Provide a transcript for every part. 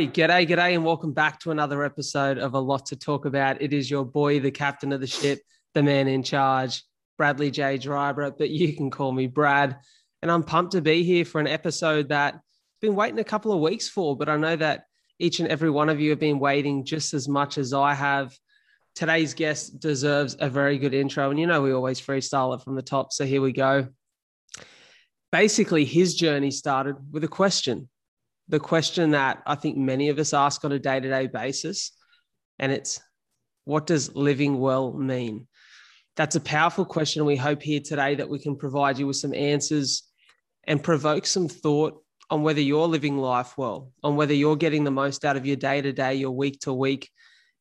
Alrighty, g'day, g'day, and welcome back to another episode of A Lot to Talk About. It is your boy, the captain of the ship, the man in charge, Bradley J. Dryburgh, but you can call me Brad. And I'm pumped to be here for an episode that I've been waiting a couple of weeks for, but I know that each and every one of you have been waiting just as much as I have. Today's guest deserves a very good intro, and you know we always freestyle it from the top. So here we go. Basically, his journey started with a question the question that I think many of us ask on a day to day basis. And it's, what does living well mean? That's a powerful question. We hope here today that we can provide you with some answers and provoke some thought on whether you're living life well, on whether you're getting the most out of your day to day, your week to week,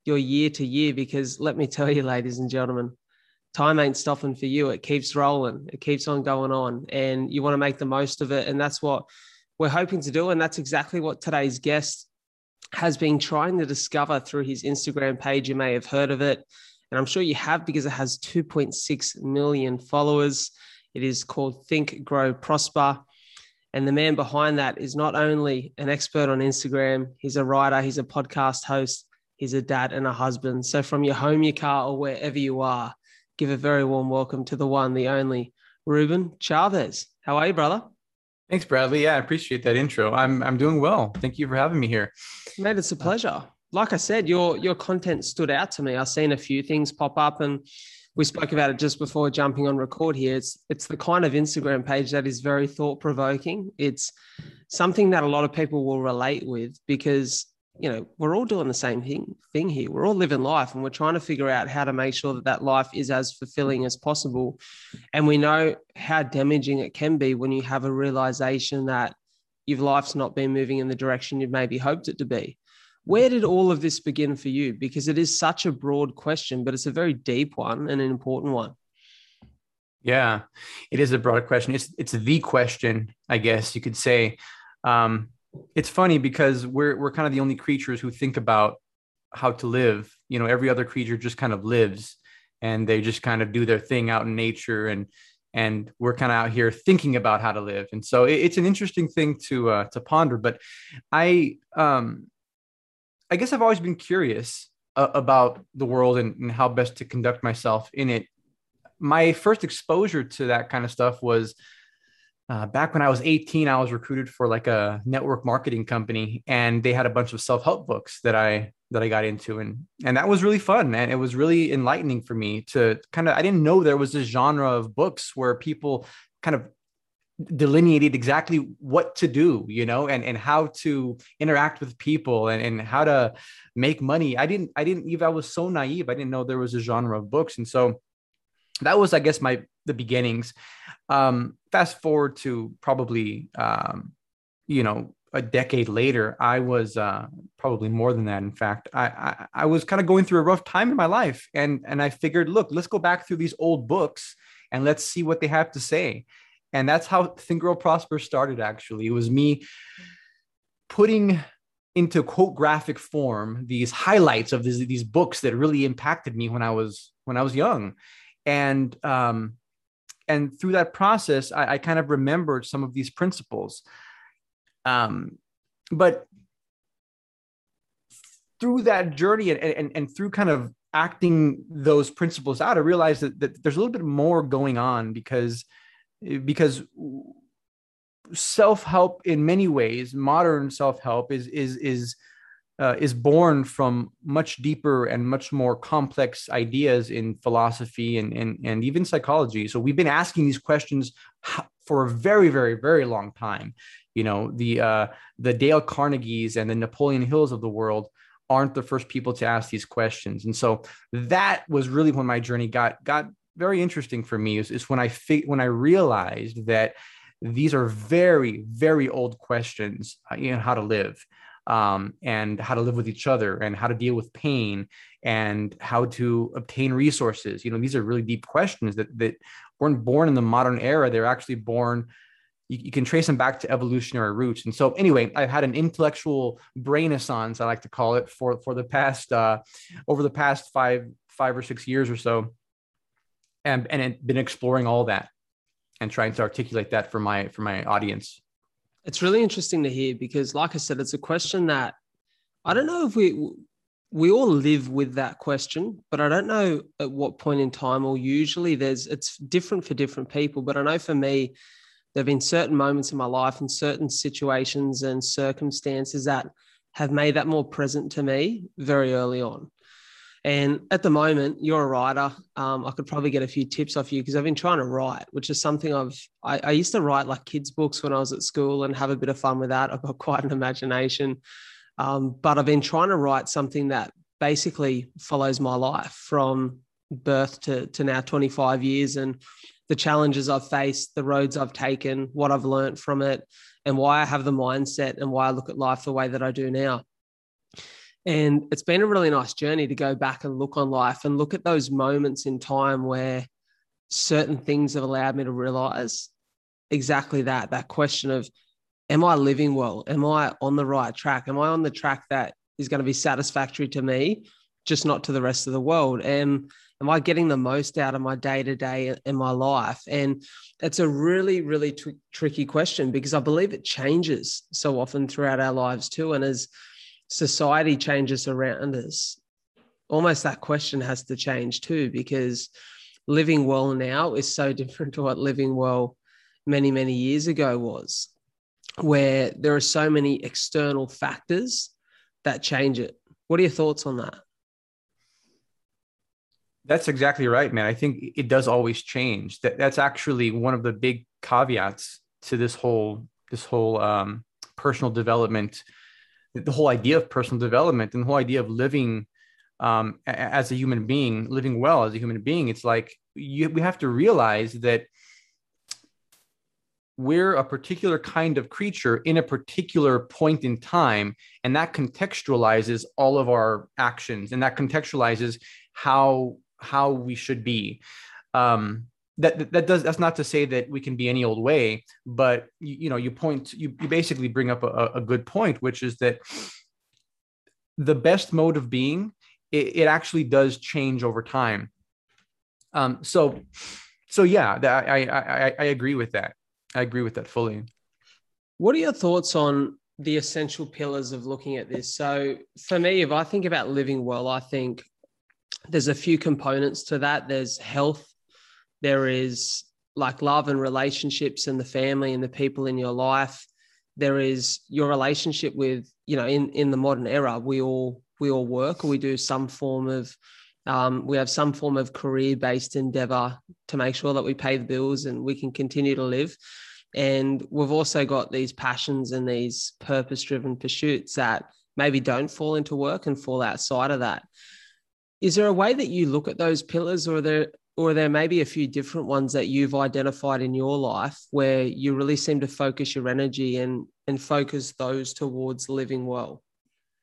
your year to year. Because let me tell you, ladies and gentlemen, time ain't stopping for you. It keeps rolling, it keeps on going on, and you want to make the most of it. And that's what we're hoping to do. And that's exactly what today's guest has been trying to discover through his Instagram page. You may have heard of it. And I'm sure you have because it has 2.6 million followers. It is called Think, Grow, Prosper. And the man behind that is not only an expert on Instagram, he's a writer, he's a podcast host, he's a dad and a husband. So, from your home, your car, or wherever you are, give a very warm welcome to the one, the only Ruben Chavez. How are you, brother? Thanks, Bradley. Yeah, I appreciate that intro. I'm I'm doing well. Thank you for having me here. Mate, it's a pleasure. Like I said, your your content stood out to me. I've seen a few things pop up and we spoke about it just before jumping on record here. It's it's the kind of Instagram page that is very thought provoking. It's something that a lot of people will relate with because you know we're all doing the same thing thing here. We're all living life and we're trying to figure out how to make sure that that life is as fulfilling as possible. And we know how damaging it can be when you have a realization that your life's not been moving in the direction you maybe hoped it to be. Where did all of this begin for you? Because it is such a broad question but it's a very deep one and an important one. Yeah it is a broad question. It's it's the question i guess you could say. Um it's funny because we're we're kind of the only creatures who think about how to live. You know, every other creature just kind of lives and they just kind of do their thing out in nature and and we're kind of out here thinking about how to live. And so it, it's an interesting thing to uh, to ponder. But I um I guess I've always been curious uh, about the world and, and how best to conduct myself in it. My first exposure to that kind of stuff was uh, back when I was 18, I was recruited for like a network marketing company, and they had a bunch of self help books that I that I got into, and and that was really fun, and it was really enlightening for me to kind of. I didn't know there was this genre of books where people kind of delineated exactly what to do you know and and how to interact with people and, and how to make money i didn't i didn't even i was so naive i didn't know there was a genre of books and so that was i guess my the beginnings um, fast forward to probably, um, you know, a decade later, I was uh, probably more than that. In fact, I, I, I was kind of going through a rough time in my life, and and I figured, look, let's go back through these old books and let's see what they have to say. And that's how Think Grow Prosper started. Actually, it was me putting into quote graphic form these highlights of these these books that really impacted me when I was when I was young, and um, and through that process, I, I kind of remembered some of these principles. Um, but through that journey and, and, and through kind of acting those principles out, I realized that, that there's a little bit more going on because because self-help in many ways modern self-help is is is uh, is born from much deeper and much more complex ideas in philosophy and, and, and even psychology. So we've been asking these questions for a very, very, very long time. You know, the uh, the Dale Carnegies and the Napoleon Hills of the world aren't the first people to ask these questions. And so that was really when my journey got got very interesting for me. Is, is when I fi- when I realized that these are very, very old questions. Uh, you know, how to live um, and how to live with each other and how to deal with pain and how to obtain resources. You know, these are really deep questions that that weren't born in the modern era. They're actually born. You, you can trace them back to evolutionary roots. And so, anyway, I've had an intellectual brainaissance, I like to call it, for for the past uh, over the past five five or six years or so, and and been exploring all that and trying to articulate that for my for my audience it's really interesting to hear because, like I said, it's a question that I don't know if we we all live with that question, but I don't know at what point in time or usually there's it's different for different people. But I know for me, there have been certain moments in my life and certain situations and circumstances that have made that more present to me very early on. And at the moment, you're a writer. Um, I could probably get a few tips off you because I've been trying to write, which is something I've. I, I, used to write like kids' books when I was at school and have a bit of fun with that. I've got quite an imagination, um, but I've been trying to write something that basically follows my life from birth to to now 25 years and the challenges I've faced, the roads I've taken, what I've learned from it, and why I have the mindset and why I look at life the way that I do now. And it's been a really nice journey to go back and look on life and look at those moments in time where certain things have allowed me to realize exactly that that question of, am I living well? Am I on the right track? Am I on the track that is going to be satisfactory to me, just not to the rest of the world? And am I getting the most out of my day to day in my life? And it's a really, really tr- tricky question because I believe it changes so often throughout our lives too. And as society changes around us, almost that question has to change too, because living well now is so different to what living well many, many years ago was, where there are so many external factors that change it. What are your thoughts on that? That's exactly right, man. I think it does always change. That that's actually one of the big caveats to this whole this whole um, personal development the whole idea of personal development and the whole idea of living um, as a human being, living well as a human being, it's like you, we have to realize that we're a particular kind of creature in a particular point in time, and that contextualizes all of our actions, and that contextualizes how how we should be. Um, that that does that's not to say that we can be any old way but you, you know you point you, you basically bring up a, a, good point which is that the best mode of being it, it actually does change over time. Um so so yeah that, I, I i agree with that. I agree with that fully. What are your thoughts on the essential pillars of looking at this? So for me if i think about living well i think there's a few components to that. There's health there is like love and relationships and the family and the people in your life. There is your relationship with you know in in the modern era we all we all work. Or we do some form of um, we have some form of career based endeavor to make sure that we pay the bills and we can continue to live. And we've also got these passions and these purpose driven pursuits that maybe don't fall into work and fall outside of that. Is there a way that you look at those pillars or are there or there may be a few different ones that you've identified in your life where you really seem to focus your energy and and focus those towards living well?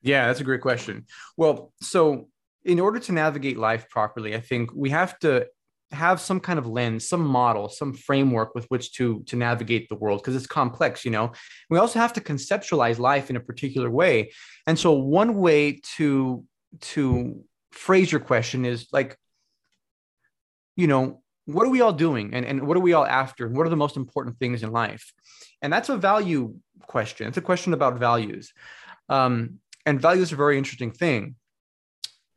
Yeah that's a great question. Well so in order to navigate life properly i think we have to have some kind of lens some model some framework with which to to navigate the world because it's complex you know? We also have to conceptualize life in a particular way. And so one way to to phrase your question is like you know, what are we all doing and, and what are we all after? And what are the most important things in life? And that's a value question. It's a question about values. Um, and values are a very interesting thing.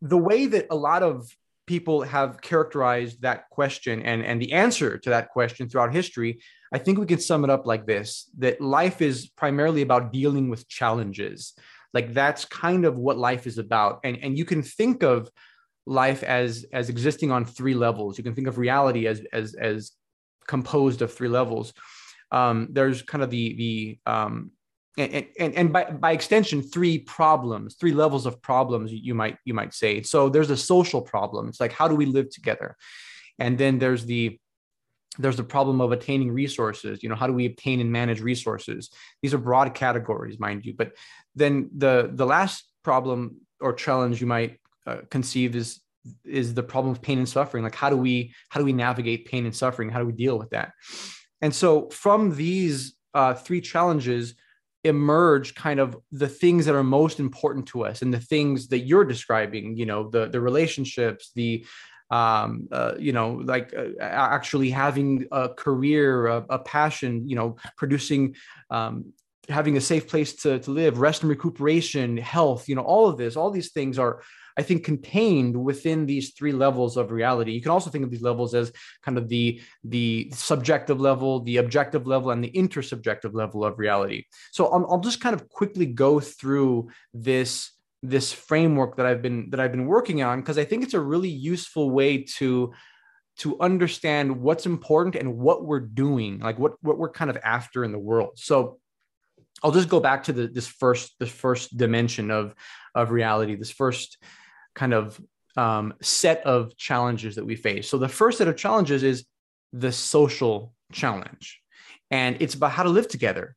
The way that a lot of people have characterized that question and, and the answer to that question throughout history, I think we can sum it up like this that life is primarily about dealing with challenges. Like that's kind of what life is about. And, and you can think of life as as existing on three levels. You can think of reality as as as composed of three levels. Um, there's kind of the the um, and, and, and by, by extension three problems three levels of problems you might you might say. So there's a social problem. It's like how do we live together? And then there's the there's the problem of attaining resources. You know how do we obtain and manage resources? These are broad categories mind you. But then the the last problem or challenge you might uh, conceived is is the problem of pain and suffering. Like how do we how do we navigate pain and suffering? How do we deal with that? And so from these uh, three challenges emerge kind of the things that are most important to us and the things that you're describing you know the the relationships the um, uh, you know, like uh, actually having a career, a, a, passion, you know, producing um, having a safe place to, to live, rest and recuperation, health, you know, all of this, all these things are, I think, contained within these three levels of reality. You can also think of these levels as kind of the, the subjective level, the objective level, and the intersubjective level of reality. So I'll, I'll just kind of quickly go through this this framework that I've been that I've been working on because I think it's a really useful way to to understand what's important and what we're doing, like what what we're kind of after in the world. So I'll just go back to the, this first this first dimension of of reality, this first kind of um, set of challenges that we face. So the first set of challenges is the social challenge, and it's about how to live together.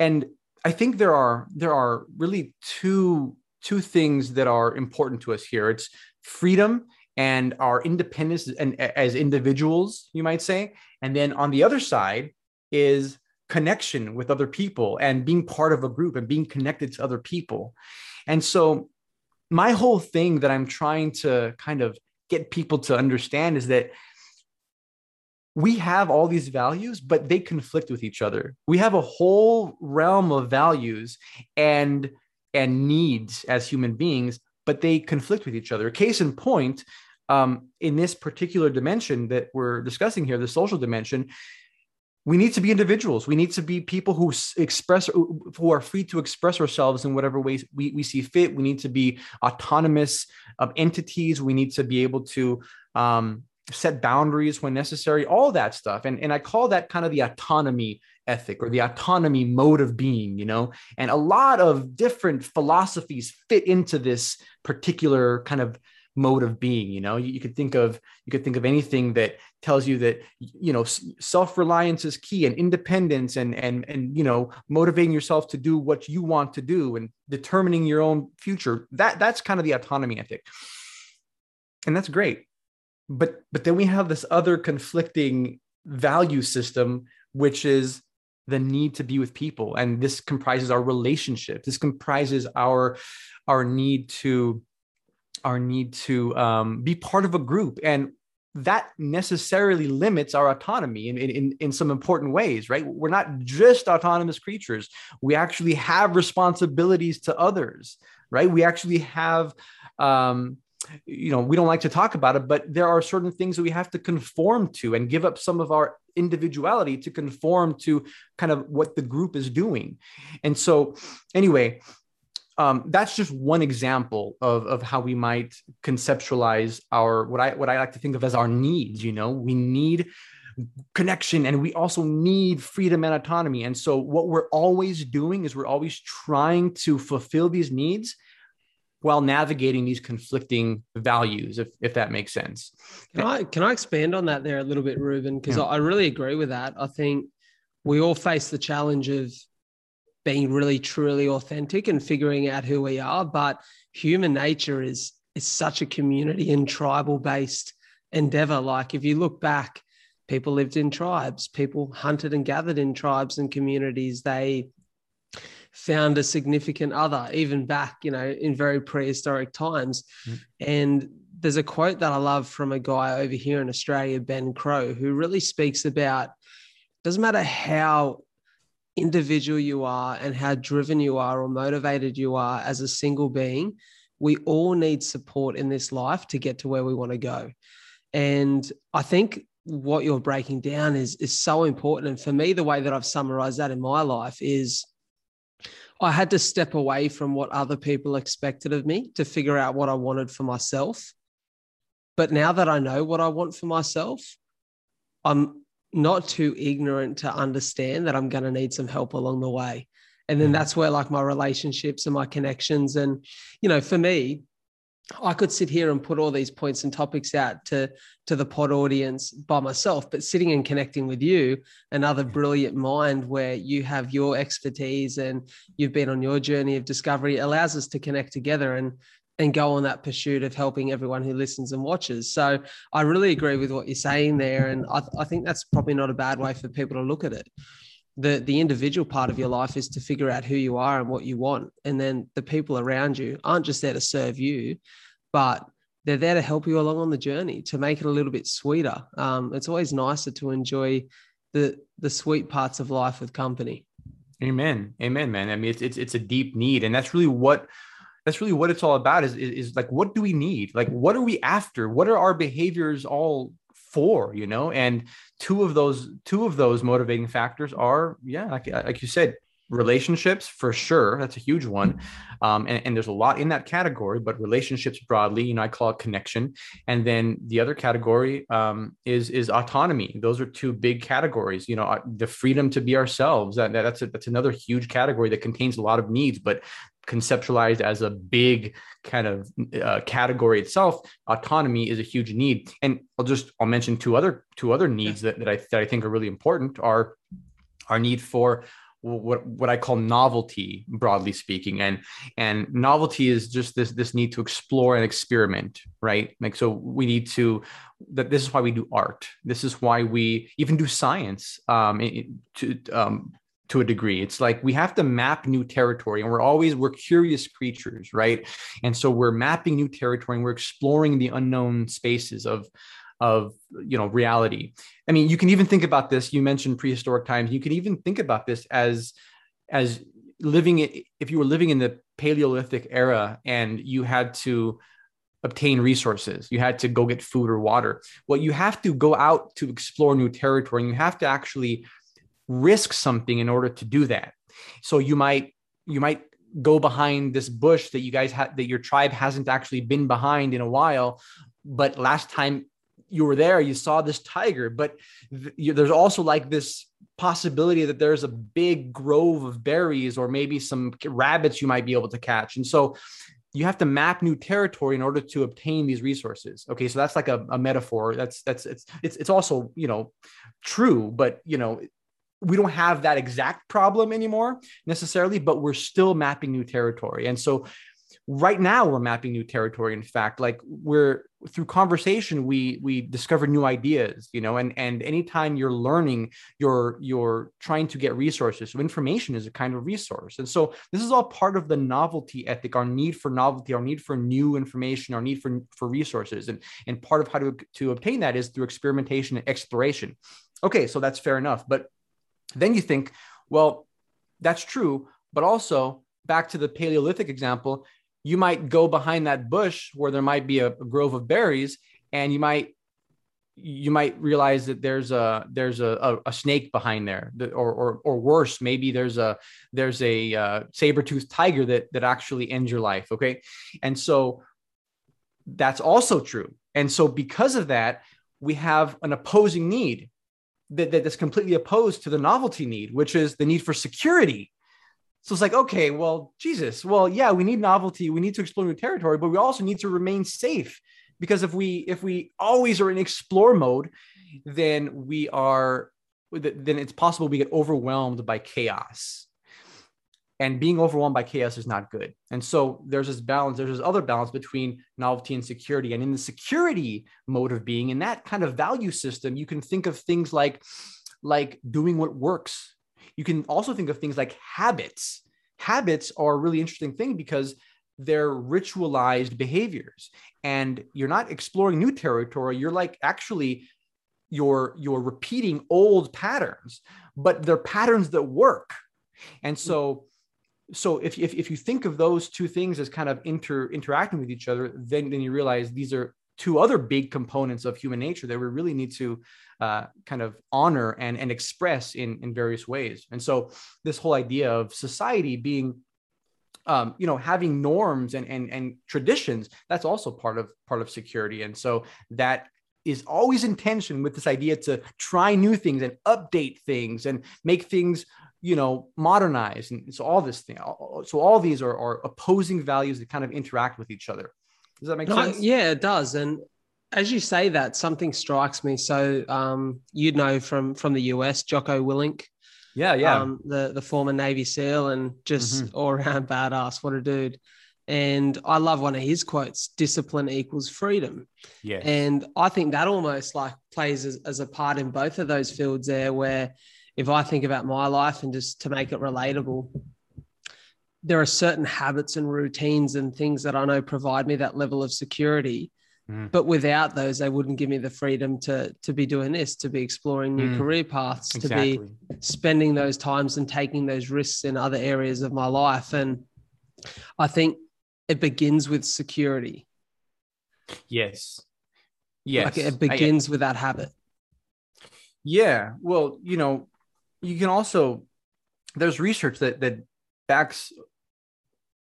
And I think there are there are really two two things that are important to us here. It's freedom and our independence and as individuals, you might say. And then on the other side is connection with other people and being part of a group and being connected to other people. And so, my whole thing that I'm trying to kind of get people to understand is that we have all these values, but they conflict with each other. We have a whole realm of values and and needs as human beings, but they conflict with each other. Case in point, um, in this particular dimension that we're discussing here, the social dimension, we need to be individuals. We need to be people who express, who are free to express ourselves in whatever ways we, we see fit. We need to be autonomous um, entities. We need to be able to um, set boundaries when necessary, all that stuff. And, and I call that kind of the autonomy ethic or the autonomy mode of being, you know, and a lot of different philosophies fit into this particular kind of mode of being you know? You, you, could think of you could think of anything that tells you that you know self-reliance is key and independence and and and you know motivating yourself to do what you want to do and determining your own future. That that's kind of the autonomy ethic and that's great. But but then we have this other conflicting value system which is the need to be with people. And this comprises our relationship this comprises our our need to our need to um, be part of a group and that necessarily limits our autonomy in, in, in some important ways, right? We're not just autonomous creatures. We actually have responsibilities to others, right? We actually have, um, you know, we don't like to talk about it, but there are certain things that we have to conform to and give up some of our individuality to conform to kind of what the group is doing. And so, anyway, um, that's just one example of, of how we might conceptualize our what I what I like to think of as our needs. You know, we need connection and we also need freedom and autonomy. And so what we're always doing is we're always trying to fulfill these needs while navigating these conflicting values, if, if that makes sense. Can I can I expand on that there a little bit, Ruben? Because yeah. I really agree with that. I think we all face the challenge of being really truly authentic and figuring out who we are but human nature is is such a community and tribal based endeavor. Like if you look back people lived in tribes. People hunted and gathered in tribes and communities. They found a significant other even back you know in very prehistoric times. Mm. and there's a quote that i love from a guy over here in australia ben crowe who really speaks about doesn't matter how individual you are and how driven you are or motivated you are as a single being, we all need support in this life to get to where we want to go. And I think what you're breaking down is is so important. And for me, the way that I've summarized that in my life is I had to step away from what other people expected of me to figure out what I wanted for myself. But now that I know what I want for myself, I'm not too ignorant to understand that I'm going to need some help along the way. And then mm. that's where like my relationships and my connections and you know for me I could sit here and put all these points and topics out to to the pod audience by myself, but sitting and connecting with you, another brilliant mind where you have your expertise and you've been on your journey of discovery allows us to connect together. And and go on that pursuit of helping everyone who listens and watches. So I really agree with what you're saying there. And I, I think that's probably not a bad way for people to look at it. The, the individual part of your life is to figure out who you are and what you want. And then the people around you aren't just there to serve you, but they're there to help you along on the journey to make it a little bit sweeter. Um, it's always nicer to enjoy the, the sweet parts of life with company. Amen. Amen, man. I mean, it's it's it's a deep need, and that's really what that's really what it's all about. Is, is is like what do we need? Like what are we after? What are our behaviors all for? You know, and two of those two of those motivating factors are yeah, like like you said, relationships for sure that's a huge one um, and, and, there's a lot in that category but relationships broadly you know i call it connection and then the other category um, is is autonomy those are two big categories you know uh, the freedom to be ourselves that, that's a, that's another huge category that contains a lot of needs but conceptualized as a big kind of uh, category itself autonomy is a huge need and i'll just i'll mention two other two other needs that, that i that i think are really important are our need for what what I call novelty, broadly speaking, and and novelty is just this this need to explore and experiment, right? Like so, we need to that this is why we do art. This is why we even do science um, to um, to a degree. It's like we have to map new territory, and we're always we're curious creatures, right? And so we're mapping new territory, and we're exploring the unknown spaces of of you know reality i mean you can even think about this you mentioned prehistoric times you can even think about this as as living if you were living in the paleolithic era and you had to obtain resources you had to go get food or water well you have to go out to explore new territory and you have to actually risk something in order to do that so you might you might go behind this bush that you guys had that your tribe hasn't actually been behind in a while but last time you were there, you saw this tiger, but th- you, there's also like this possibility that there's a big grove of berries or maybe some rabbits you might be able to catch. And so you have to map new territory in order to obtain these resources. Okay, so that's like a, a metaphor. That's that's it's it's it's also you know true, but you know we don't have that exact problem anymore necessarily, but we're still mapping new territory. And so right now we're mapping new territory in fact like we're through conversation we we discover new ideas you know and and anytime you're learning you're you're trying to get resources so information is a kind of resource. And so this is all part of the novelty ethic our need for novelty our need for new information our need for for resources. And and part of how to to obtain that is through experimentation and exploration. Okay so that's fair enough but then you think well that's true but also back to the paleolithic example you might go behind that bush where there might be a, a grove of berries and you might you might realize that there's a there's a, a, a snake behind there or, or or worse maybe there's a there's a uh, saber-toothed tiger that that actually ends your life okay? And so that's also true. And so because of that we have an opposing need that, that is completely opposed to the novelty need which is the need for security. So it's like, okay, well, Jesus, well, yeah, we need novelty, we need to explore new territory, but we also need to remain safe. Because if we if we always are in explore mode, then we are then it's possible we get overwhelmed by chaos. And being overwhelmed by chaos is not good. And so there's this balance, there's this other balance between novelty and security. And in the security mode of being, in that kind of value system, you can think of things like like doing what works you can also think of things like habits. Habits are a really interesting thing because they're ritualized behaviors and you're not exploring new territory you're like actually you're you're repeating old patterns but they're patterns that work and so so if, if, if you think of those two things as kind of inter interacting with each other then then you realize these are two other big components of human nature that we really need to uh, kind of honor and, and express in, in various ways. And so this whole idea of society being um, you know, having norms and, and and traditions, that's also part of part of security. And so that is always in tension with this idea to try new things and update things and make things you know modernized and so all this thing so all these are, are opposing values that kind of interact with each other does that make no, sense? Yeah, it does. And as you say that, something strikes me. So um, you'd know from from the US, Jocko Willink. Yeah, yeah. Um, the the former Navy SEAL and just mm-hmm. all around badass. What a dude. And I love one of his quotes: "Discipline equals freedom." Yeah. And I think that almost like plays as, as a part in both of those fields there, where if I think about my life and just to make it relatable, there are certain habits and routines and things that I know provide me that level of security Mm. But without those, they wouldn't give me the freedom to to be doing this, to be exploring new mm. career paths, exactly. to be spending those times and taking those risks in other areas of my life. And I think it begins with security. Yes. Yes. Like it begins with that habit. Yeah. Well, you know, you can also there's research that that backs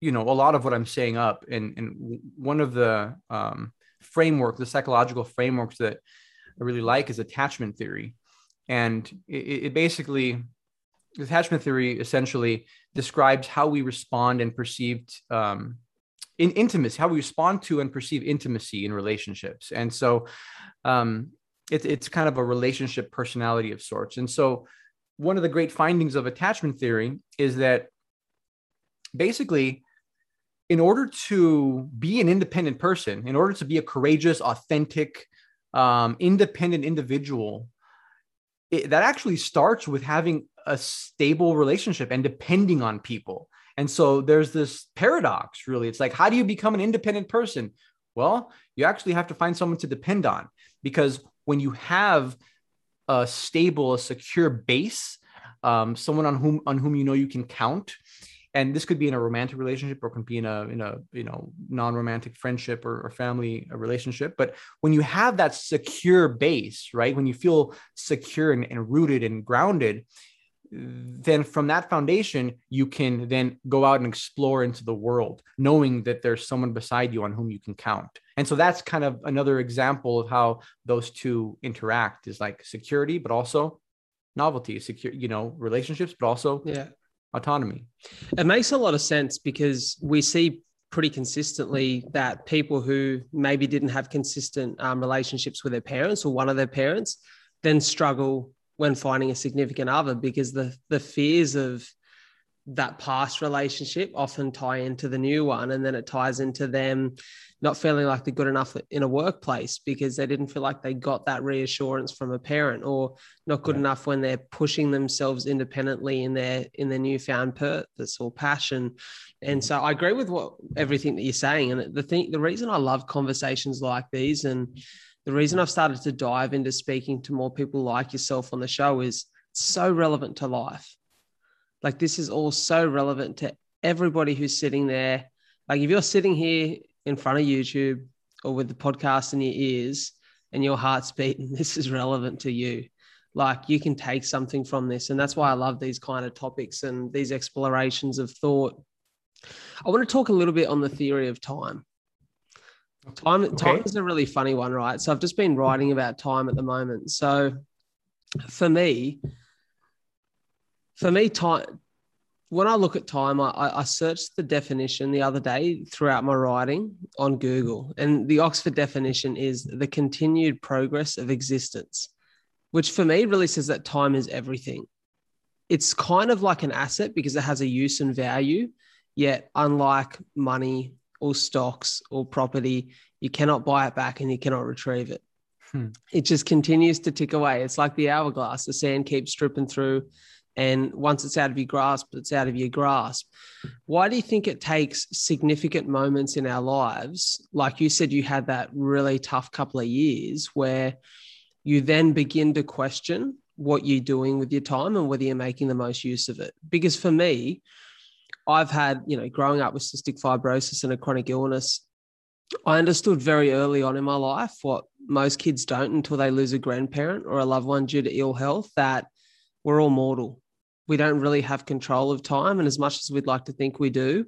you know a lot of what i'm saying up and and one of the um framework, the psychological frameworks that I really like is attachment theory. And it, it basically, attachment theory essentially describes how we respond and perceived um, in intimacy, how we respond to and perceive intimacy in relationships. And so um, it, it's kind of a relationship personality of sorts. And so one of the great findings of attachment theory is that basically in order to be an independent person, in order to be a courageous, authentic, um, independent individual, it, that actually starts with having a stable relationship and depending on people. And so there's this paradox, really. It's like, how do you become an independent person? Well, you actually have to find someone to depend on because when you have a stable, a secure base, um, someone on whom on whom you know you can count, and this could be in a romantic relationship or can be in a in a you know non-romantic friendship or, or family relationship. But when you have that secure base right when you feel secure and, and rooted and grounded then from that foundation you can then go out and explore into the world knowing that there's someone beside you on whom you can count and so that's kind of another example of how those two interact is like security but also novelty secure you know relationships but also yeah autonomy. It makes a lot of sense because we see pretty consistently that people who maybe didn't have consistent um, relationships with their parents or one of their parents then struggle when finding a significant other because the the fears of that past relationship often tie into the new one and then it ties into them not feeling like they're good enough in a workplace because they didn't feel like they got that reassurance from a parent or not good yeah. enough when they're pushing themselves independently in their in their newfound purpose or passion and mm-hmm. so i agree with what everything that you're saying and the thing the reason i love conversations like these and the reason i've started to dive into speaking to more people like yourself on the show is so relevant to life like this is all so relevant to everybody who's sitting there like if you're sitting here in front of YouTube or with the podcast in your ears and your heart's beating, this is relevant to you. Like you can take something from this. And that's why I love these kind of topics and these explorations of thought. I want to talk a little bit on the theory of time. Time, okay. time is a really funny one, right? So I've just been writing about time at the moment. So for me, for me, time when I look at time, I, I searched the definition the other day throughout my writing on Google, and the Oxford definition is the continued progress of existence, which for me really says that time is everything. It's kind of like an asset because it has a use and value, yet, unlike money or stocks or property, you cannot buy it back and you cannot retrieve it. Hmm. It just continues to tick away. It's like the hourglass, the sand keeps dripping through and once it's out of your grasp, it's out of your grasp. Why do you think it takes significant moments in our lives? Like you said, you had that really tough couple of years where you then begin to question what you're doing with your time and whether you're making the most use of it. Because for me, I've had, you know, growing up with cystic fibrosis and a chronic illness, I understood very early on in my life what most kids don't until they lose a grandparent or a loved one due to ill health that we're all mortal we don't really have control of time. And as much as we'd like to think we do,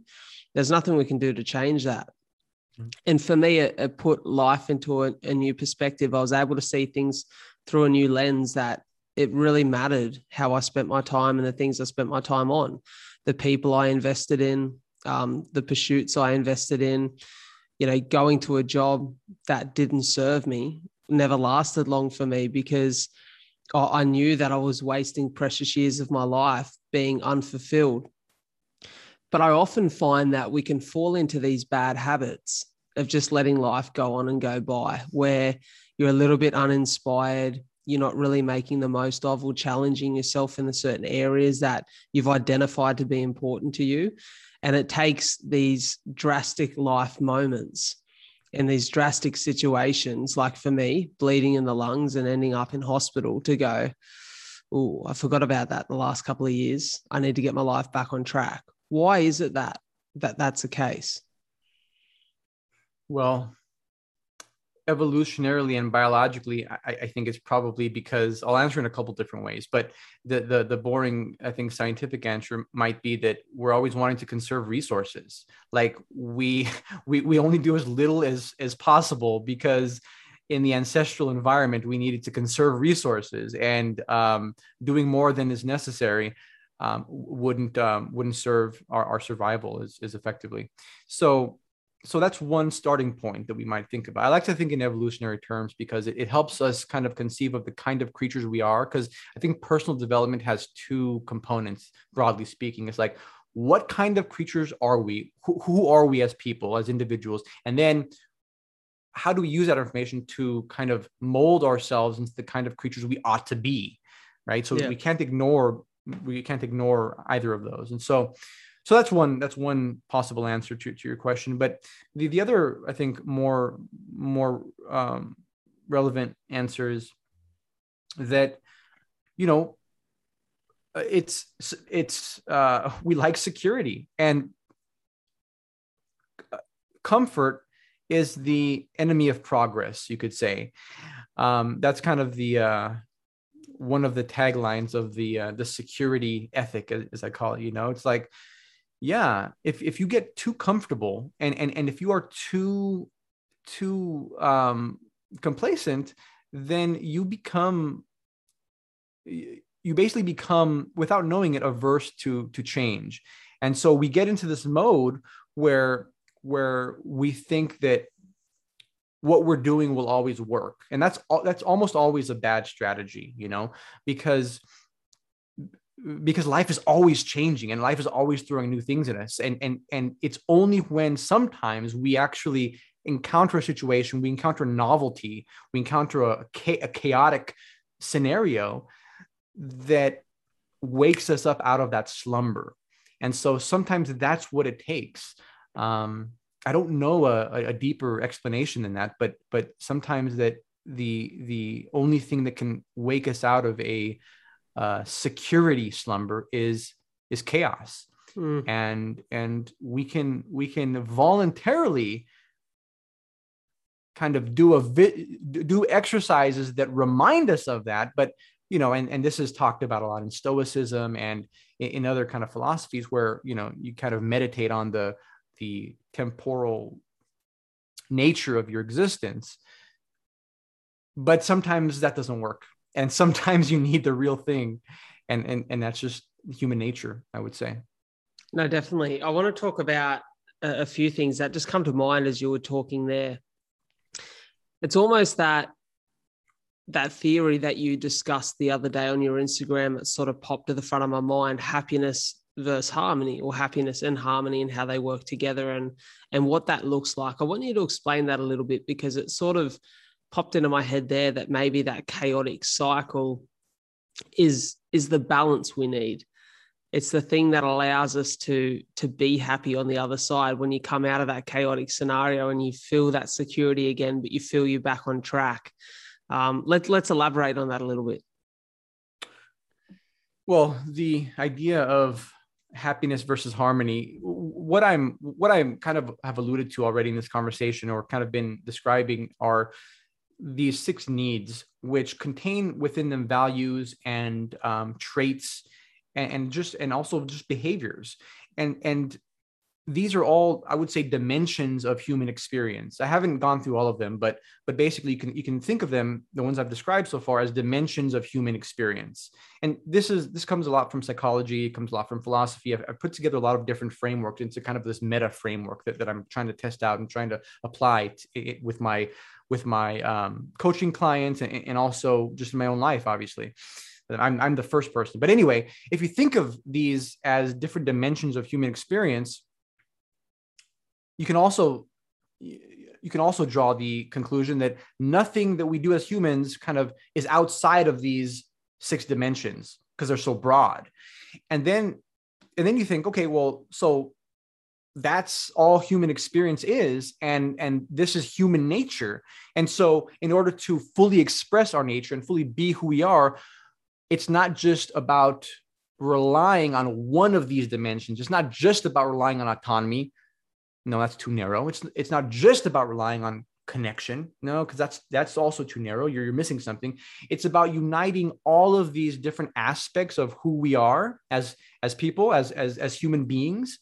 there's nothing we can do to change that. Mm-hmm. And for me, it, it put life into a, a new perspective. I was able to see things through a new lens that it really mattered how I spent my time and the things I spent my time on, the people I invested in, um, the pursuits I invested in, you know, going to a job that didn't serve me never lasted long for me because I knew that I was wasting precious years of my life being unfulfilled. But I often find that we can fall into these bad habits of just letting life go on and go by, where you're a little bit uninspired, you're not really making the most of or challenging yourself in the certain areas that you've identified to be important to you. And it takes these drastic life moments in these drastic situations, like for me, bleeding in the lungs and ending up in hospital to go, oh, I forgot about that the last couple of years. I need to get my life back on track. Why is it that that that's the case? Well, evolutionarily and biologically, I, I, think it's probably because I'll answer in a couple different ways. But the, the the boring, I think, scientific answer might be that we're always wanting to conserve resources. Like we we we only do as little as as possible because in the ancestral environment we needed to conserve resources and um, doing more than is necessary um, wouldn't um, wouldn't serve our, our survival as, as effectively. So so that's one starting point that we might think about. I like to think in evolutionary terms because it, it helps us kind of conceive of the kind of creatures we are. Because I think personal development has two components, broadly speaking. It's like, what kind of creatures are we? Who, who are we as people, as individuals? And then how do we use that information to kind of mold ourselves into the kind of creatures we ought to be? Right. So yeah. we can't ignore we can't ignore either of those. And so so that's one that's one possible answer to, to your question. But the, the other i think more more um, relevant answer is that you know it's it's uh, we like security and uh, comfort is the enemy of progress you could say. Um, that's kind of the uh, one of the taglines of the uh, the security ethic as i call it you know? It's like yeah if if you get too comfortable and and and if you are too too um complacent then you become you basically become without knowing it averse to to change. And so we get into this mode where where we think that what we're doing will always work. And that's that's almost always a bad strategy you know because because life is always changing and life is always throwing new things at us. And and and it's only when sometimes we actually encounter a situation we encounter novelty we encounter a, a chaotic scenario that wakes us up out of that slumber. And so sometimes that's what it takes. Um, i don't know a, a deeper explanation than that but but sometimes that the the only thing that can wake us out of a uh, security slumber is is chaos. Mm. and and we can we can voluntarily kind of do a vi- do exercises that remind us of that. But you know and, and this is talked about a lot in stoicism and in, in other kind of philosophies where you know you kind of meditate on the the temporal nature of your existence. But sometimes that doesn't work and sometimes you need the real thing and and and that's just human nature i would say. No definitely. I want to talk about a, a few things that just come to mind as you were talking there. It's almost that that theory that you discussed the other day on your instagram that sort of popped to the front of my mind happiness versus harmony or happiness and harmony and how they work together and and what that looks like. I want you to explain that a little bit because it sort of popped into my head there that maybe that chaotic cycle is is the balance we need. It's the thing that allows us to to be happy on the other side. When you come out of that chaotic scenario and you feel that security again but you feel you're back on track. Um, let, let's elaborate on that a little bit. Well the idea of happiness versus harmony what i'm what i'm kind of have alluded to already in this conversation or kind of been describing are these six needs, which contain within them values and um, traits, and, and just and also just behaviors, and and these are all i would say dimensions of human experience i haven't gone through all of them but but basically you can you can think of them the ones i've described so far as dimensions of human experience and this is this comes a lot from psychology it comes a lot from philosophy i've, I've put together a lot of different frameworks into kind of this meta framework that, that i'm trying to test out and trying to apply to, with my with my um, coaching clients and, and also just in my own life, obviously. I'm, I'm the first person. But anyway, if you think of these as different dimensions of human experience, you can also you can also draw the conclusion that nothing that we do as humans kind of is outside of these six dimensions because they're so broad. And then and then you think, okay, well, so that's all human experience is and and this is human nature. And so in order to fully express our nature and fully be who we are it's not just about relying on one of these dimensions. It's not just about relying on autonomy no that's too narrow. It's it's not just about relying on connection. No because that's that's also too narrow. You're, you're missing something. It's about uniting all of these different aspects of who we are as as people as as as human beings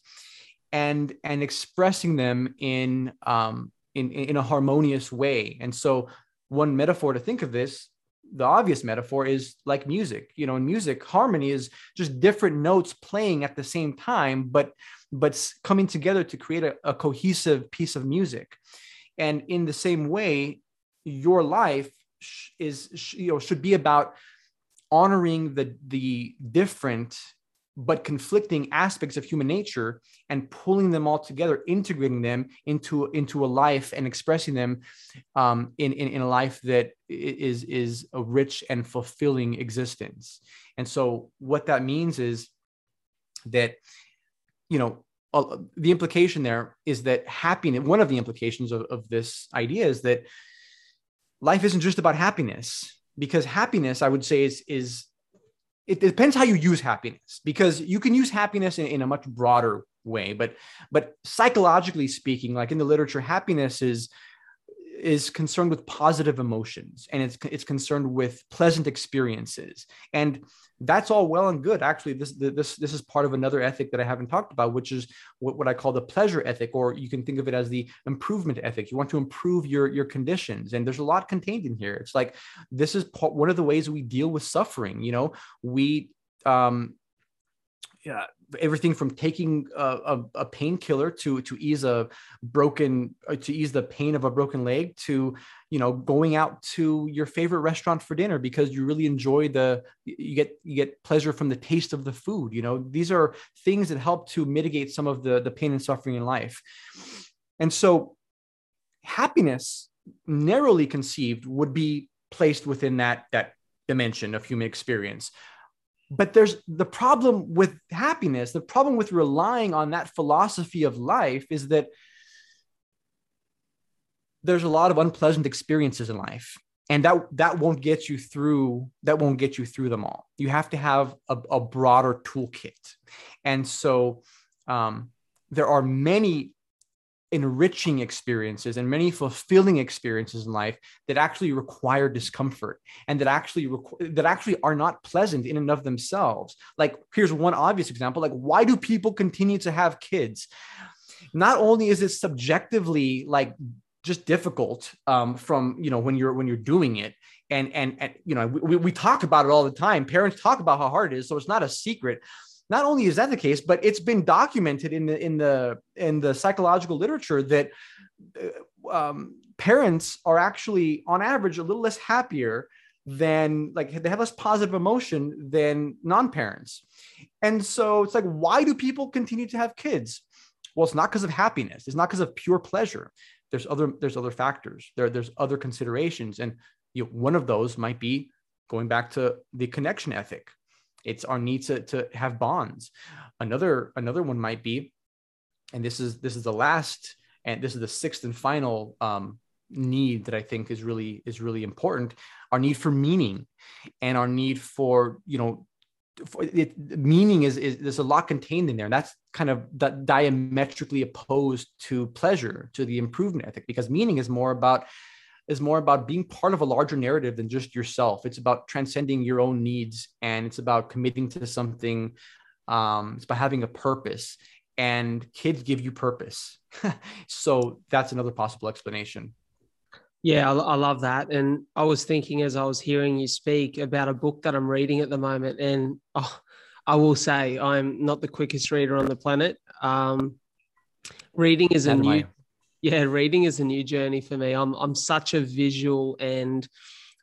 and and expressing them in um in in a harmonious way. And so one metaphor to think of this the obvious metaphor is like music. You know in music harmony is just different notes playing at the same time but but coming together to create a, a cohesive piece of music. And in the same way your life is you know should be about honoring the the different but conflicting aspects of human nature and pulling them all together integrating them into into a life and expressing them um, in, in, in a life that is is a rich and fulfilling existence. And so what that means is that you know uh, the implication there is that happiness one of the implications of, of this idea is that life isn't just about happiness because happiness i would say is is it depends how you use happiness because you can use happiness in, in a much broader way but but psychologically speaking like in the literature happiness is is concerned with positive emotions and it's it's concerned with pleasant experiences. And that's all well and good. Actually this this this is part of another ethic that i haven't talked about which is what, what i call the pleasure ethic or you can think of it as the improvement ethic. You want to improve your your conditions and there's a lot contained in here. It's like this is part, one of the ways we deal with suffering. You know we um yeah, everything from taking a, a, a painkiller to to ease a broken uh, to ease the pain of a broken leg to you know going out to your favorite restaurant for dinner because you really enjoy the you get you get pleasure from the taste of the food you know? These are things that help to mitigate some of the the pain and suffering in life. And so happiness narrowly conceived would be placed within that that dimension of human experience but there's the problem with happiness the problem with relying on that philosophy of life is that there's a lot of unpleasant experiences in life and that that won't get you through that won't get you through them all. You have to have a, a broader toolkit. And so um, there are many enriching experiences and many fulfilling experiences in life that actually require discomfort and that actually requ- that actually are not pleasant in and of themselves. Like here's one obvious example like why do people continue to have kids? Not only is it subjectively like just difficult um, from you know when you're when you're doing it and and and you know we, we talk about it all the time. Parents talk about how hard it is so it's not a secret not only is that the case, but it's been documented in the in the in the psychological literature that uh, um, parents are actually, on average, a little less happier than like they have less positive emotion than non-parents. And so it's like, why do people continue to have kids? Well, it's not because of happiness. It's not because of pure pleasure. There's other there's other factors. There there's other considerations, and you know, one of those might be going back to the connection ethic it's our need to, to have bonds. Another another one might be and this is this is the last and this is the sixth and final um, need that i think is really is really important our need for meaning and our need for you know for it, meaning is, is there's a lot contained in there and that's kind of that diametrically opposed to pleasure to the improvement ethic because meaning is more about is more about being part of a larger narrative than just yourself. It's about transcending your own needs and it's about committing to something. Um, it's about having a purpose, and kids give you purpose. so that's another possible explanation. Yeah, I, I, love that. And I was thinking as I was hearing you speak about a book that I'm reading at the moment. And oh, I will say I'm not the quickest reader on the planet. Um, reading is a new yeah, reading is a new journey for me. I'm I'm such a visual and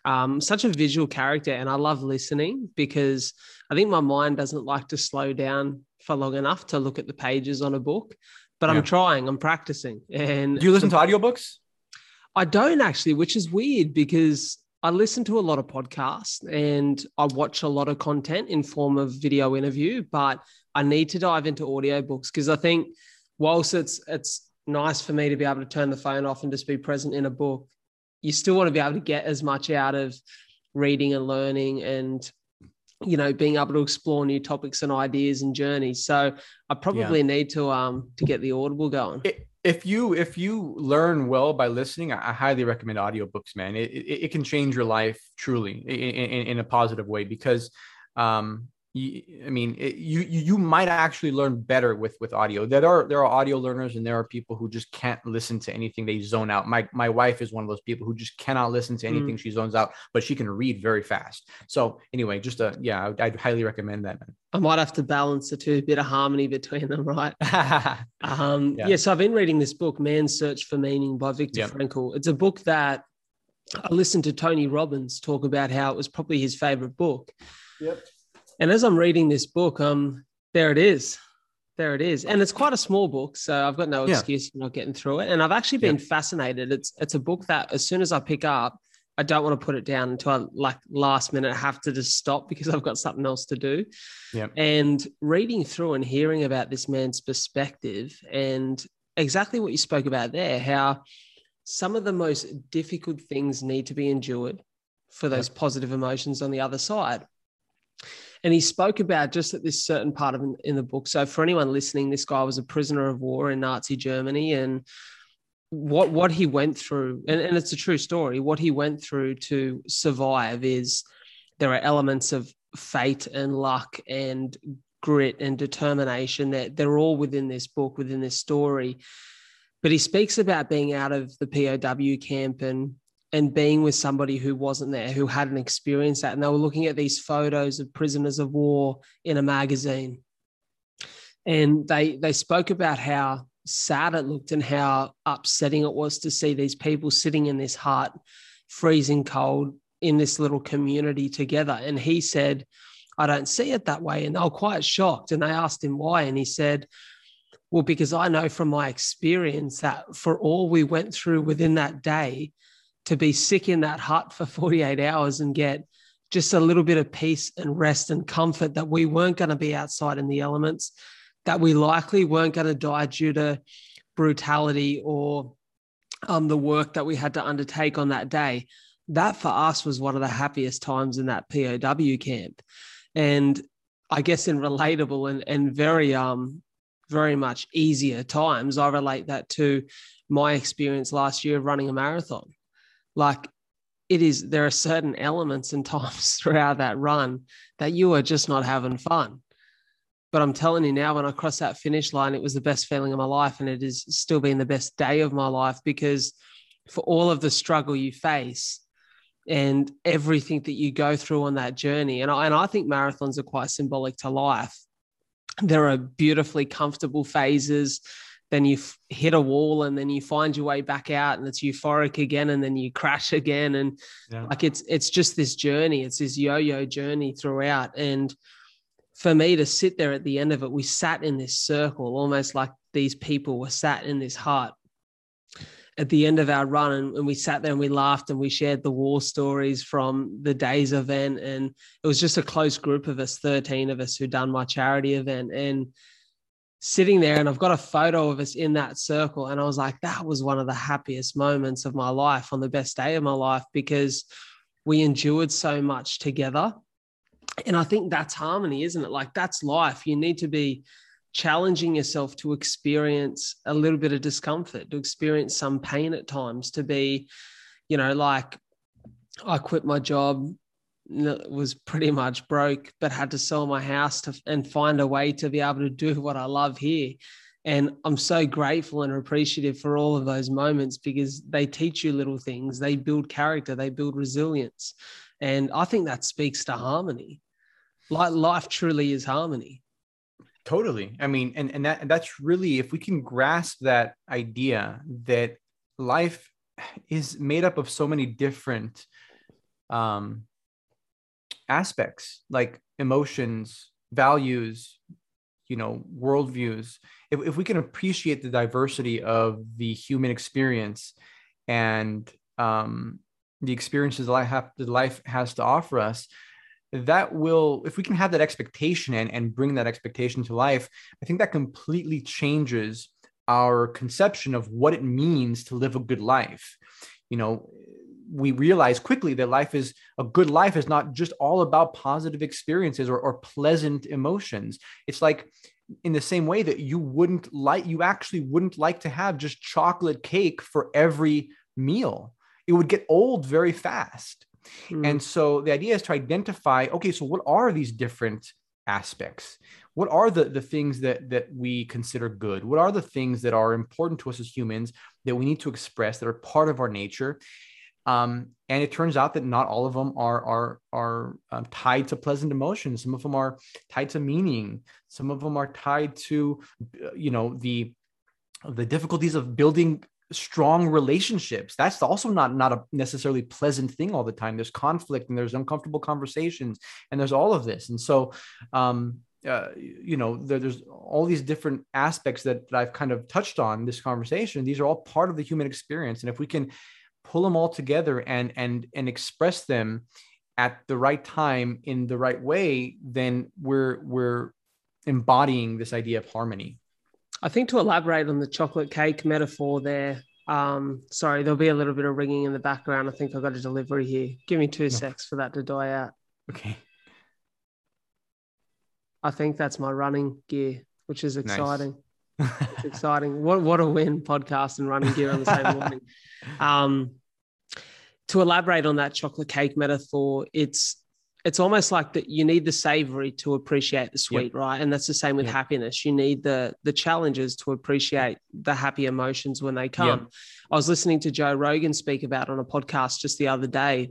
um, such a visual character, and I love listening because I think my mind doesn't like to slow down for long enough to look at the pages on a book. But yeah. I'm trying. I'm practicing. And do you listen to audiobooks? I don't actually, which is weird because I listen to a lot of podcasts and I watch a lot of content in form of video interview, but I need to dive into audiobooks because I think whilst it's it's nice for me to be able to turn the phone off and just be present in a book, you still want to be able to get as much out of reading and learning and you know being able to explore new topics and ideas and journeys. So i probably yeah. need to um to get the audible going. If you if you learn well by listening i, highly recommend audiobooks man. It, it, it, can change your life truly in, in, in a positive way because um I mean, it, you you might actually learn better with with audio. There are there are audio learners, and there are people who just can't listen to anything. They zone out. My my wife is one of those people who just cannot listen to anything. Mm. She zones out, but she can read very fast. So anyway, just a yeah, I'd, I'd highly recommend that. I might have to balance the two, a bit of harmony between them, right? um, yeah. yeah. So I've been reading this book, Man's Search for Meaning by Viktor yep. Frankl. It's a book that I listened to Tony Robbins talk about how it was probably his favorite book. Yep and as I'm reading this book, um, there it is. There it is. And it's quite a small book. So I've got no excuse for not getting through it. And I've actually been yeah. fascinated. It's it's a book that as soon as I pick up, I don't want to put it down until I like last minute have to just stop because I've got something else to do. Yeah. And reading through and hearing about this man's perspective and exactly what you spoke about there, how some of the most difficult things need to be endured for those yep. positive emotions on the other side. And he spoke about just at this certain part of in, in the book. So for anyone listening, this guy was a prisoner of war in Nazi Germany, and what what he went through, and, and it's a true story. What he went through to survive is there are elements of fate and luck and grit and determination that they're all within this book, within this story. But he speaks about being out of the POW camp and and being with somebody who wasn't there, who hadn't experienced that. And they were looking at these photos of prisoners of war in a magazine. And they they spoke about how sad it looked and how upsetting it was to see these people sitting in this hut, freezing cold in this little community together. And he said, I don't see it that way. And they were quite shocked. And they asked him why. And he said, Well, because I know from my experience that for all we went through within that day, to be sick in that hut for 48 hours and get just a little bit of peace and rest and comfort that we weren't going to be outside in the elements, that we likely weren't going to die due to brutality or um, the work that we had to undertake on that day. That for us was one of the happiest times in that POW camp. And I guess in relatable and, and very um very much easier times, I relate that to my experience last year of running a marathon like it is there are certain elements and times throughout that run that you are just not having fun. But i'm telling you now when i crossed that finish line it was the best feeling of my life and it has still been the best day of my life because for all of the struggle you face and everything that you go through on that journey and I, and I think marathons are quite symbolic to life. There are beautifully comfortable phases then you f- hit a wall and then you find your way back out and it's euphoric again and then you crash again. And yeah. like it's it's just this journey it's this yo-yo journey throughout. And for me to sit there at the end of it we sat in this circle almost like these people were sat in this hut at the end of our run. And, and, we sat there and we laughed and we shared the war stories from the day's event. And it was just a close group of us 13 of us who done my charity event. And sitting there and I've got a photo of us in that circle. And I was like, that was one of the happiest moments of my life on the best day of my life because we endured so much together. And I think that's harmony, isn't it? Like that's life. You need to be challenging yourself to experience a little bit of discomfort, to experience some pain at times, to be, you know, like I quit my job was pretty much broke, but had to sell my house to, and find a way to be able to do what I love here. And I'm so grateful and appreciative for all of those moments because they teach you little things, they build character, they build resilience. And I think that speaks to harmony. Like life truly is harmony. Totally. I mean, and, and that that's really if we can grasp that idea that life is made up of so many different um aspects like emotions, values, you know, worldviews. If, if we can appreciate the diversity of the human experience and um, the experiences life, have, that life has to offer us, that will, if we can have that expectation and, and bring that expectation to life, I think that completely changes our conception of what it means to live a good life. You know, we realize quickly that life is a good life is not just all about positive experiences or, or pleasant emotions. It's like in the same way that you wouldn't like you actually wouldn't like to have just chocolate cake for every meal. It would get old very fast. Mm. and so the idea is to identify okay so what are these different aspects? What are the the things that that we consider good? What are the things that are important to us as humans that we need to express that are part of our nature um, and it turns out that not all of them are are are um, tied to pleasant emotions. Some of them are tied to meaning. Some of them are tied to uh, you know the the difficulties of building strong relationships. That's also not not a necessarily pleasant thing all the time. There's conflict and there's uncomfortable conversations and there's all of this. And so um uh, you know there, there's all these different aspects that, that i've kind of touched on this conversation. These are all part of the human experience. And if we can pull them all together and and and express them at the right time in the right way then we're we're embodying this idea of harmony I think to elaborate on the chocolate cake metaphor there, um, sorry, there'll be a little bit of ringing in the background. I think I've got a delivery here. Give me two secs for that to die out. Okay. I think that's my running gear, which is exciting. Nice. It's exciting. What what a win podcast and running gear on the same morning. Um, to elaborate on that chocolate cake metaphor, it's it's almost like that you need the savory to appreciate the sweet, yep. right? And that's the same with yep. happiness. You need the the challenges to appreciate the happy emotions when they come. Yep. I was listening to Joe Rogan speak about on a podcast just the other day.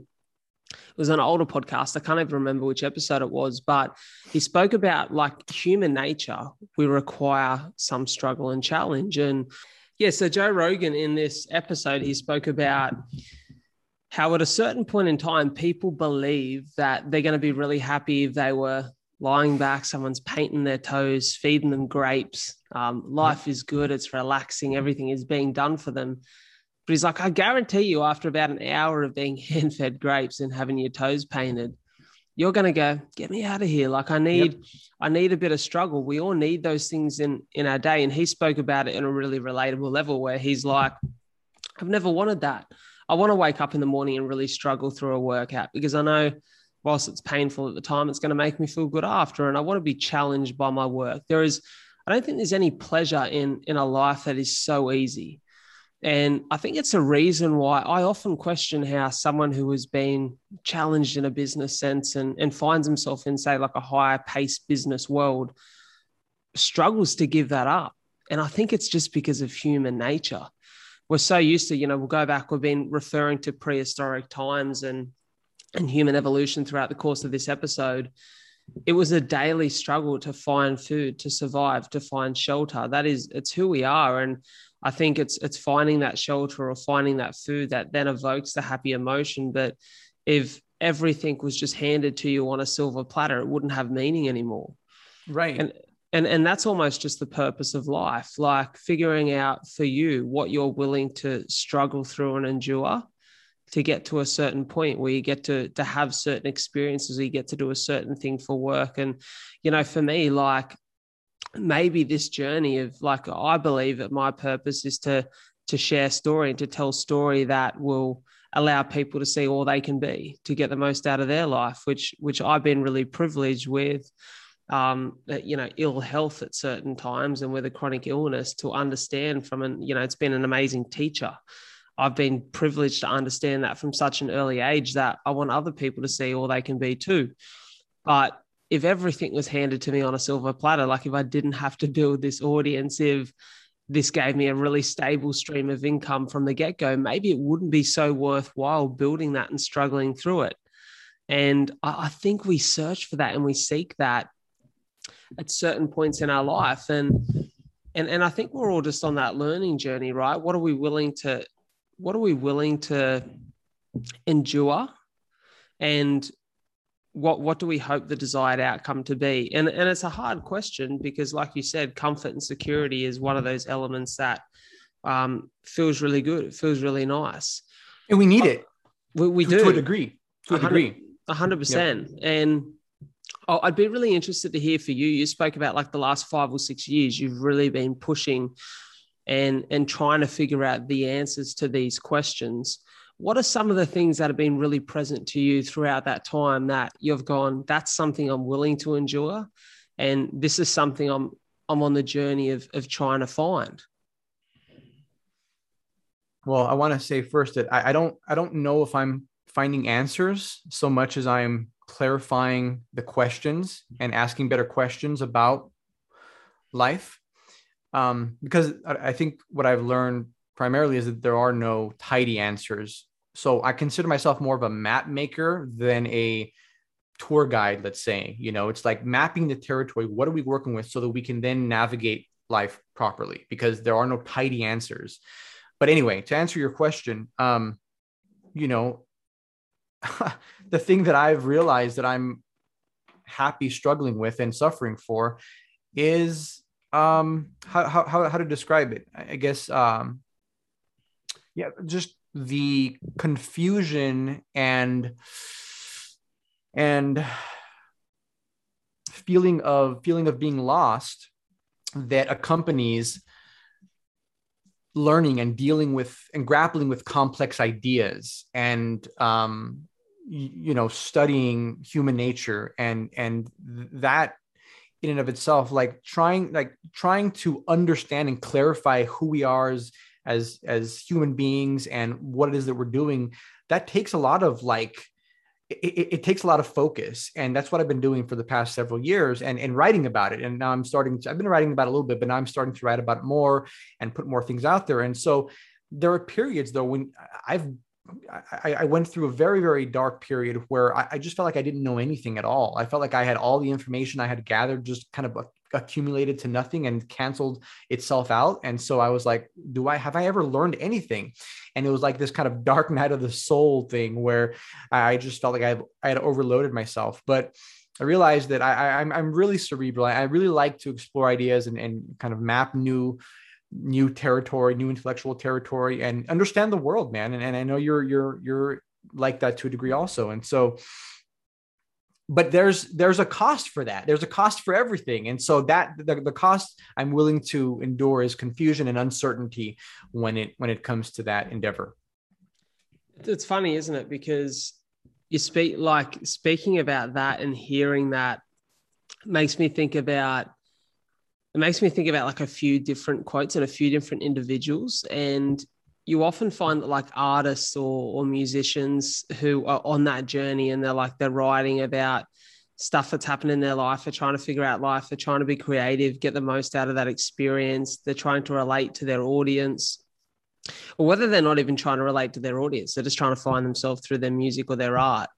It was an older podcast. I can't even remember which episode it was, but he spoke about like human nature. We require some struggle and challenge. And yeah, so Joe Rogan in this episode, he spoke about how at a certain point in time, people believe that they're going to be really happy if they were lying back, someone's painting their toes, feeding them grapes. Um, life is good, it's relaxing, everything is being done for them. But he's like, I guarantee you, after about an hour of being hand fed grapes and having your toes painted, you're going to go, get me out of here. Like I need, yep. I need a bit of struggle. We all need those things in in our day. And he spoke about it in a really relatable level where he's like, I've never wanted that. I want to wake up in the morning and really struggle through a workout because I know whilst it's painful at the time, it's going to make me feel good after. And I want to be challenged by my work. There is, I don't think there's any pleasure in in a life that is so easy. And I think it's a reason why I often question how someone who has been challenged in a business sense and, and finds himself in, say, like a higher paced business world struggles to give that up. And I think it's just because of human nature we're so used to, you know, we'll go back, we've been referring to prehistoric times and and human evolution throughout the course of this episode. It was a daily struggle to find food, to survive, to find shelter. That is, it's who we are. And I think it's it's finding that shelter or finding that food that then evokes the happy emotion. But if everything was just handed to you on a silver platter, it wouldn't have meaning anymore. Right. And and and that's almost just the purpose of life like figuring out for you what you're willing to struggle through and endure to get to a certain point where you get to to have certain experiences you get to do a certain thing for work and you know for me like maybe this journey of like i believe that my purpose is to to share story and to tell story that will allow people to see all they can be to get the most out of their life which which i've been really privileged with um, you know, ill health at certain times and with a chronic illness to understand from an, you know, it's been an amazing teacher. I've been privileged to understand that from such an early age that I want other people to see all they can be too. But if everything was handed to me on a silver platter, like if I didn't have to build this audience, if this gave me a really stable stream of income from the get go, maybe it wouldn't be so worthwhile building that and struggling through it. And I, think we search for that and we seek that at certain points in our life. And and and I think we're all just on that learning journey right? What are we willing to what are we willing to endure? And what what do we hope the desired outcome to be? And and it's a hard question because like you said comfort and security is one of those elements that um, feels really good it feels really nice. And we need it. we, we do to a degree to a degree. 100% yep. and Oh, I'd be really interested to hear for you. You spoke about like the last five or six years, you've really been pushing and and trying to figure out the answers to these questions what are some of the things that have been really present to you throughout that time that you've gone that's something i'm willing to endure and this is something i'm i'm on the journey of of trying to find well i want to say first that I, I don't i don't know if i'm finding answers so much as i'm clarifying the questions and asking better questions about life um, because I think what I've learned primarily is that there are no tidy answers. So I consider myself more of a map maker than a tour guide, let's say. You know, it's like mapping the territory. What are we working with so that we can then navigate life properly? Because there are no tidy answers. But anyway, to answer your question, um, you know, the thing that I've realized that I'm happy struggling with and suffering for is um how how how to describe it i guess um yeah, just the confusion and and feeling of feeling of being lost that accompanies learning and dealing with and grappling with complex ideas and um, you know studying human nature and and that in and of itself like trying like trying to understand and clarify who we are as as as human beings and what it is that we're doing that takes a lot of like it, it, takes a lot of focus. And that's what i've been doing for the past several years and, and writing about it. And now i'm starting to i've been writing about it a little bit but now i'm starting to write about it more and put more things out there. And so there are periods though when i've I, I, went through a very, very dark period where I, I, just felt like I didn't know anything at all. I felt like I had all the information I had gathered just kind of accumulated to nothing and canceled itself out. And so I was like, do I have I ever learned anything? And it was like this kind of dark night of the soul thing where I just felt like I, I had overloaded myself. But I realized that I, I'm, I'm really cerebral. I really like to explore ideas and, and kind of map new new territory, new intellectual territory, and understand the world, man. And, and I know you're you're you're like that to a degree also. And so but there's there's a cost for that. There's a cost for everything. And so that the, the cost i'm willing to endure is confusion and uncertainty when it when it comes to that endeavor. It's funny isn't it? Because you speak like speaking about that and hearing that makes me think about it makes me think about like a few different quotes and a few different individuals. And you often find that like artists or, or musicians who are on that journey and they're like they're writing about stuff that's happened in their life they're trying to figure out life they're trying to be creative get the most out of that experience they're trying to relate to their audience. Or whether they're not even trying to relate to their audience they're just trying to find themselves through their music or their art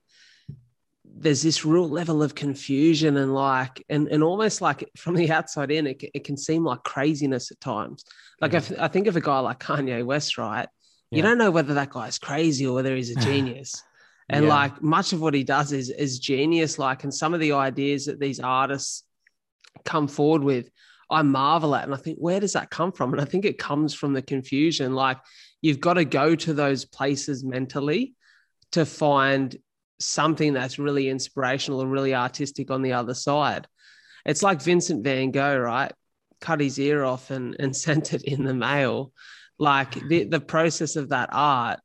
there's this real level of confusion and like and, and almost like from the outside in it, it can seem like craziness at times like mm-hmm. if, i think of a guy like kanye west right yeah. you don't know whether that guy's crazy or whether he's a genius and yeah. like much of what he does is is genius like and some of the ideas that these artists come forward with i marvel at and i think where does that come from and i think it comes from the confusion like you've got to go to those places mentally to find something that's really inspirational and really artistic on the other side. It's like Vincent van Gogh, right? Cut his ear off and, and sent it in the mail. Like the, the process of that art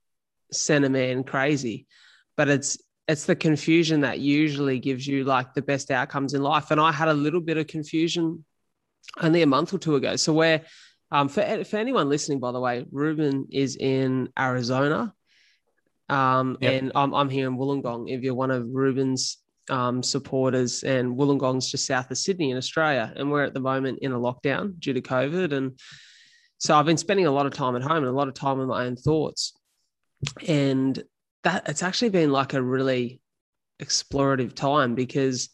sent a man crazy. But it's it's the confusion that usually gives you like the best outcomes in life. And I had a little bit of confusion only a month or two ago. So where um, for, for anyone listening, by the way, Ruben is in Arizona um, yep. And I'm, I'm here in Wollongong. If you're one of Ruben's um, supporters, and Wollongong's just south of Sydney in Australia, and we're at the moment in a lockdown due to COVID. And so I've been spending a lot of time at home and a lot of time on my own thoughts. And that it's actually been like a really explorative time because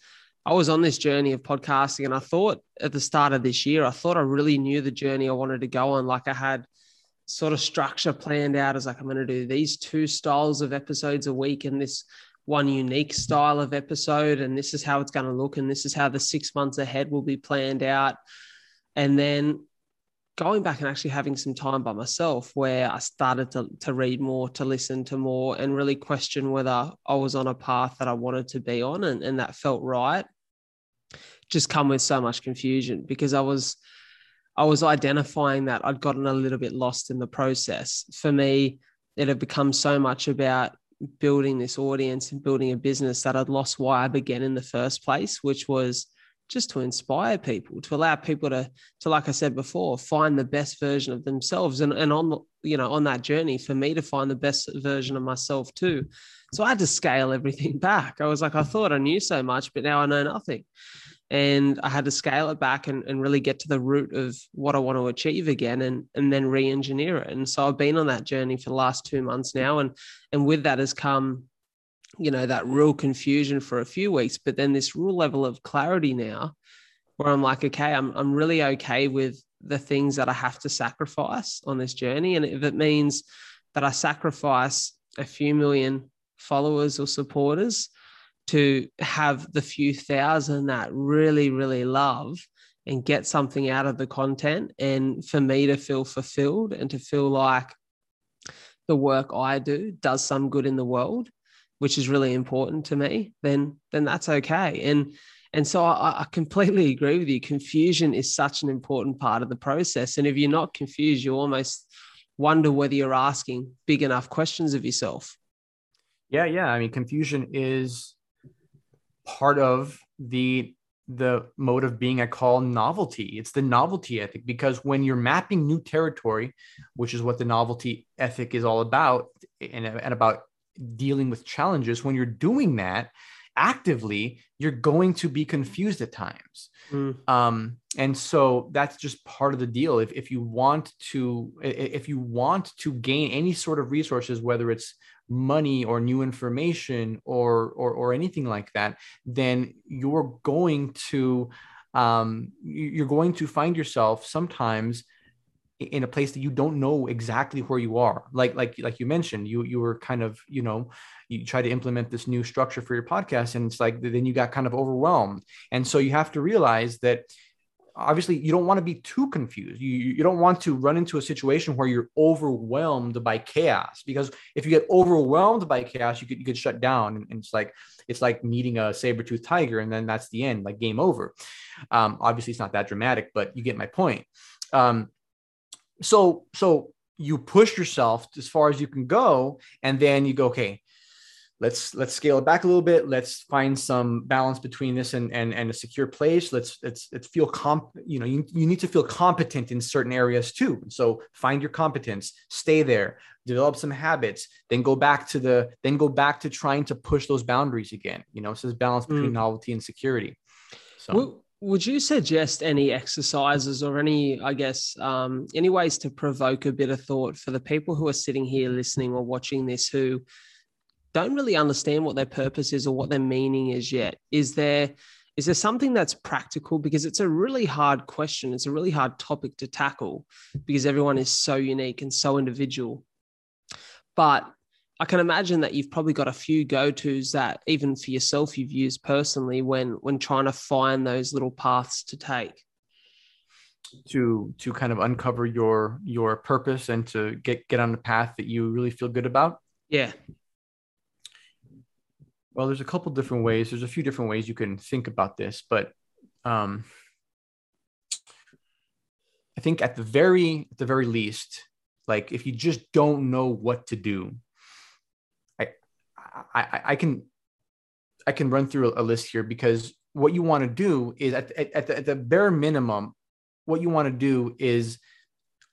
I was on this journey of podcasting and I thought at the start of this year, I thought I really knew the journey I wanted to go on. Like I had sort of structure planned out as like I'm going to do these two styles of episodes a week and this one unique style of episode and this is how it's going to look and this is how the 6 months ahead will be planned out. And then going back and actually having some time by myself where I started to, to read more, to listen to more, and really question whether I was on a path that I wanted to be on and, and that felt right, just come with so much confusion because I was I was identifying that I'd gotten a little bit lost in the process. For me, it had become so much about building this audience and building a business that I'd lost why I began in the first place, which was just to inspire people, to allow people to, to like I said before, find the best version of themselves, and and on you know on that journey for me to find the best version of myself too. So I had to scale everything back. I was like, I thought I knew so much, but now I know nothing. And I had to scale it back and, and really get to the root of what I want to achieve again and, and then re-engineer it. And so I've been on that journey for the last two months now. And and with that has come you know that real confusion for a few weeks but then this real level of clarity now where i'm like okay i'm, I'm really okay with the things that i have to sacrifice on this journey and if it means that i sacrifice a few million followers or supporters to have the few thousand that really really love and get something out of the content and for me to feel fulfilled and to feel like the work i do does some good in the world which is really important to me, then then that's okay. And and so I, I, completely agree with you. Confusion is such an important part of the process. And if you're not confused, you almost wonder whether you're asking big enough questions of yourself. Yeah, yeah. I mean, confusion is part of the the mode of being I call novelty. It's the novelty ethic because when you're mapping new territory, which is what the novelty ethic is all about, and, and about dealing with challenges, when you're doing that actively, you're going to be confused at times. Mm. Um, and so that's just part of the deal. If, if you want to, if you want to gain any sort of resources, whether it's money or new information or, or, or anything like that, then you're going to, um, you're going to find yourself sometimes in a place that you don't know exactly where you are. Like like like you mentioned you you were kind of you know you try to implement this new structure for your podcast and it's like then you got kind of overwhelmed. And so you have to realize that obviously you don't want to be too confused. You you don't want to run into a situation where you're overwhelmed by chaos because if you get overwhelmed by chaos you could you could shut down and, it's like it's like meeting a saber-toothed tiger and then that's the end like game over. Um, obviously it's not that dramatic but you get my point. Um, so so you push yourself as far as you can go and then you go okay let's let's scale it back a little bit. Let's find some balance between this and and, and a secure place. Let's let's let's feel comp you know you, you need to feel competent in certain areas too. So find your competence stay there develop some habits then go back to the then go back to trying to push those boundaries again. You know so this balance between mm. novelty and security. So well, would you suggest any exercises or any, I guess, um, any ways to provoke a bit of thought for the people who are sitting here listening or watching this who don't really understand what their purpose is or what their meaning is yet? Is there is there something that's practical? Because it's a really hard question. It's a really hard topic to tackle because everyone is so unique and so individual. But I can imagine that you've probably got a few go-tos that even for yourself you've used personally when when trying to find those little paths to take. To to kind of uncover your your purpose and to get get on the path that you really feel good about? Yeah well there's a couple different ways. There's a few different ways you can think about this but um i think at the very at the very least like if you just don't know what to do I, I I can I can run through a list here because what you want to do is at, at, the, at the bare minimum, what you want to do is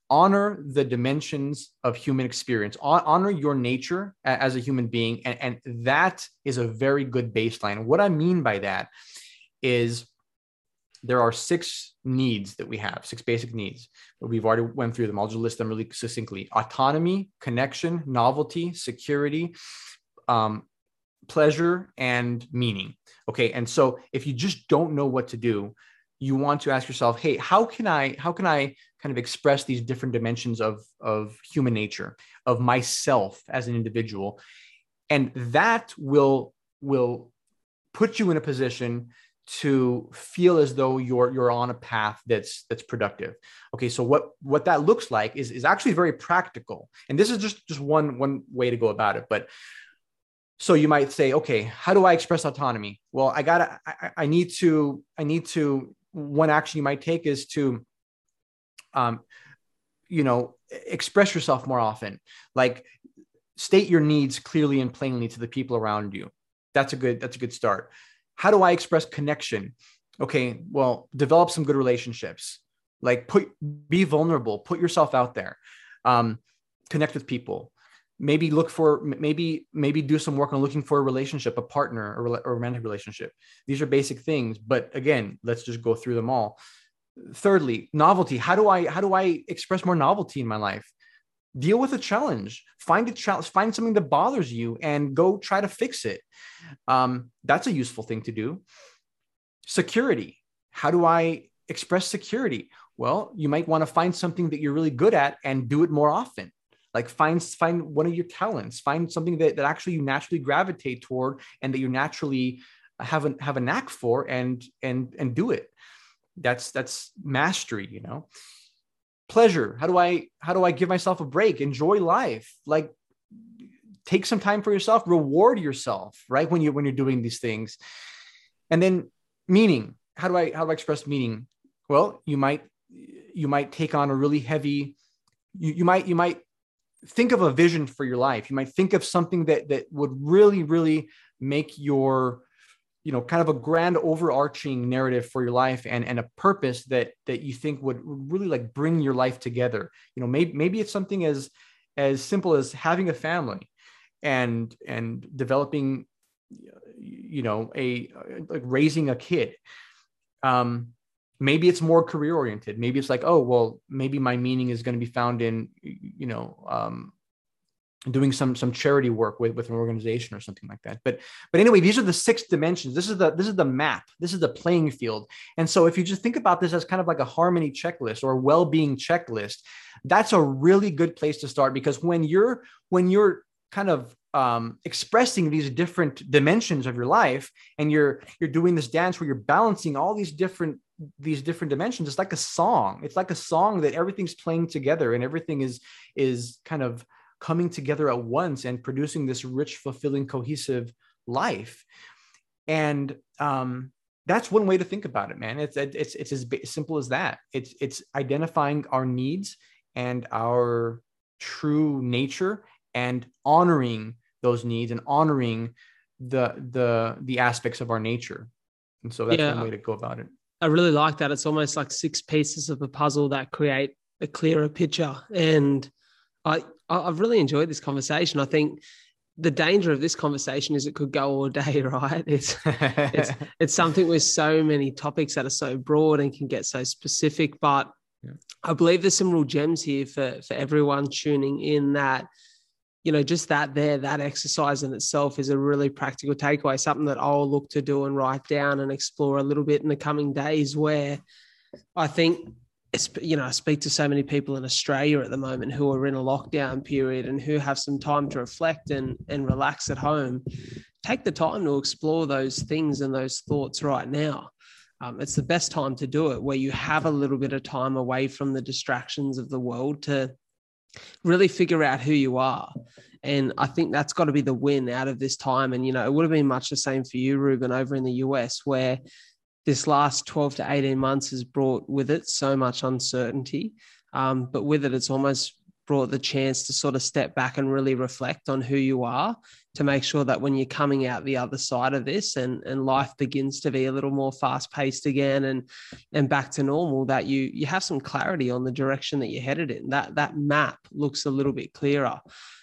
honor the dimensions of human experience, honor your nature as a human being. And, and that is a very good baseline. What I mean by that is there are six needs that we have, six basic needs. We've already went through them. I'll just list them really succinctly. Autonomy, connection, novelty, security, um, pleasure and meaning. Okay. And so if you just don't know what to do, you want to ask yourself, hey, how can I, how can I kind of express these different dimensions of, of human nature, of myself as an individual? And that will, will put you in a position to feel as though you're you're on a path that's that's productive. Okay so what what that looks like is is actually very practical. And this is just just one one way to go about it. But so you might say okay how do i express autonomy? Well i gotta I, I, need to i need to one action you might take is to um, you know, express yourself more often. Like state your needs clearly and plainly to the people around you. That's a good, that's a good start. How do I express connection? Okay, well, develop some good relationships. Like put be vulnerable, put yourself out there. Um, connect with people maybe look for maybe maybe do some work on looking for a relationship a partner or a romantic relationship these are basic things but again let's just go through them all thirdly novelty. How do i how do i express more novelty in my life? Deal with a challenge. Find a challenge find something that bothers you and go try to fix it. Um, that's a useful thing to do. Security. How do i express security? Well you might want to find something that you're really good at and do it more often. Like find find one of your talents. Find something that, that actually you naturally gravitate toward and that you naturally have a have a knack for and and and do it that's that's mastery you know? Pleasure. How do i how do i give myself a break? Enjoy life. Like take some time for yourself. Reward yourself right? When you when you're doing these things. And then meaning. How do i how do i express meaning? Well you might you might take on a really heavy you, you might you might think of a vision for your life. You might think of something that that would really, really make your you know kind of a grand overarching narrative for your life and and a purpose that that you think would really like bring your life together. You know maybe maybe it's something as as simple as having a family and and developing you know a like raising a kid. Um maybe it's more career oriented maybe it's like oh well maybe my meaning is going to be found in you know um, doing some some charity work with with an organization or something like that. But but anyway these are the six dimensions. This is the this is the map. This is the playing field. And so if you just think about this as kind of like a harmony checklist or well-being checklist that's a really good place to start because when you're when you're kind of um, expressing these different dimensions of your life and you're you're doing this dance where you're balancing all these different these different dimensions it's like a song. It's like a song that everything's playing together and everything is is kind of coming together at once and producing this rich fulfilling cohesive life and um that's one way to think about it man it's it's it's as simple as that it's it's identifying our needs and our true nature and honoring those needs and honoring the the the aspects of our nature and so that's yeah. one way to go about it I really like that. It's almost like six pieces of a puzzle that create a clearer picture. And I I've really enjoyed this conversation. I think the danger of this conversation is it could go all day, right? It's it's it's something with so many topics that are so broad and can get so specific. But yeah. I believe there's some real gems here for for everyone tuning in that you know, just that there, that exercise in itself is a really practical takeaway, something that I'll look to do and write down and explore a little bit in the coming days. Where I think, you know, I speak to so many people in Australia at the moment who are in a lockdown period and who have some time to reflect and, and relax at home. Take the time to explore those things and those thoughts right now. Um, it's the best time to do it where you have a little bit of time away from the distractions of the world to really figure out who you are. And I think that's got to be the win out of this time. And, you know, it would have been much the same for you, Ruben, over in the US, where this last 12 to 18 months has brought with it so much uncertainty. Um, but with it, it's almost brought the chance to sort of step back and really reflect on who you are to make sure that when you're coming out the other side of this and, and life begins to be a little more fast paced again and and back to normal that you you have some clarity on the direction that you're headed in that that map looks a little bit clearer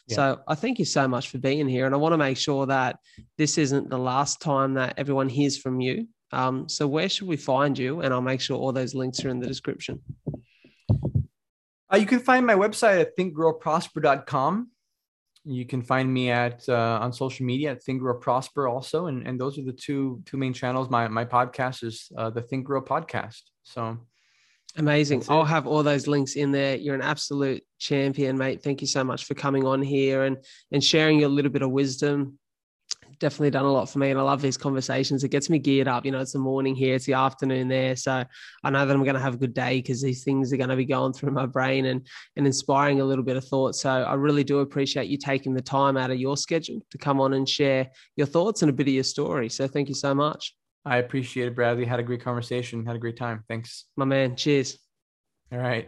yeah. so i thank you so much for being here and i want to make sure that this isn't the last time that everyone hears from you um, so where should we find you and i'll make sure all those links are in the description uh, you can find my website at thinkgrowprosper.com. You can find me at uh, on social media at Think Grow Prosper also, and and those are the two two main channels. My my podcast is uh, the Think Grow podcast. So amazing! I'll have all those links in there. You're an absolute champion, mate. Thank you so much for coming on here and and sharing your little bit of wisdom definitely done a lot for me. And I love these conversations. It gets me geared up. You know, it's the morning here, it's the afternoon there. So I know that I'm going to have a good day because these things are going to be going through my brain and, and inspiring a little bit of thought. So I really do appreciate you taking the time out of your schedule to come on and share your thoughts and a bit of your story. So thank you so much. I appreciate it, Bradley. Had a great conversation. Had a great time. Thanks. My man. Cheers. All right.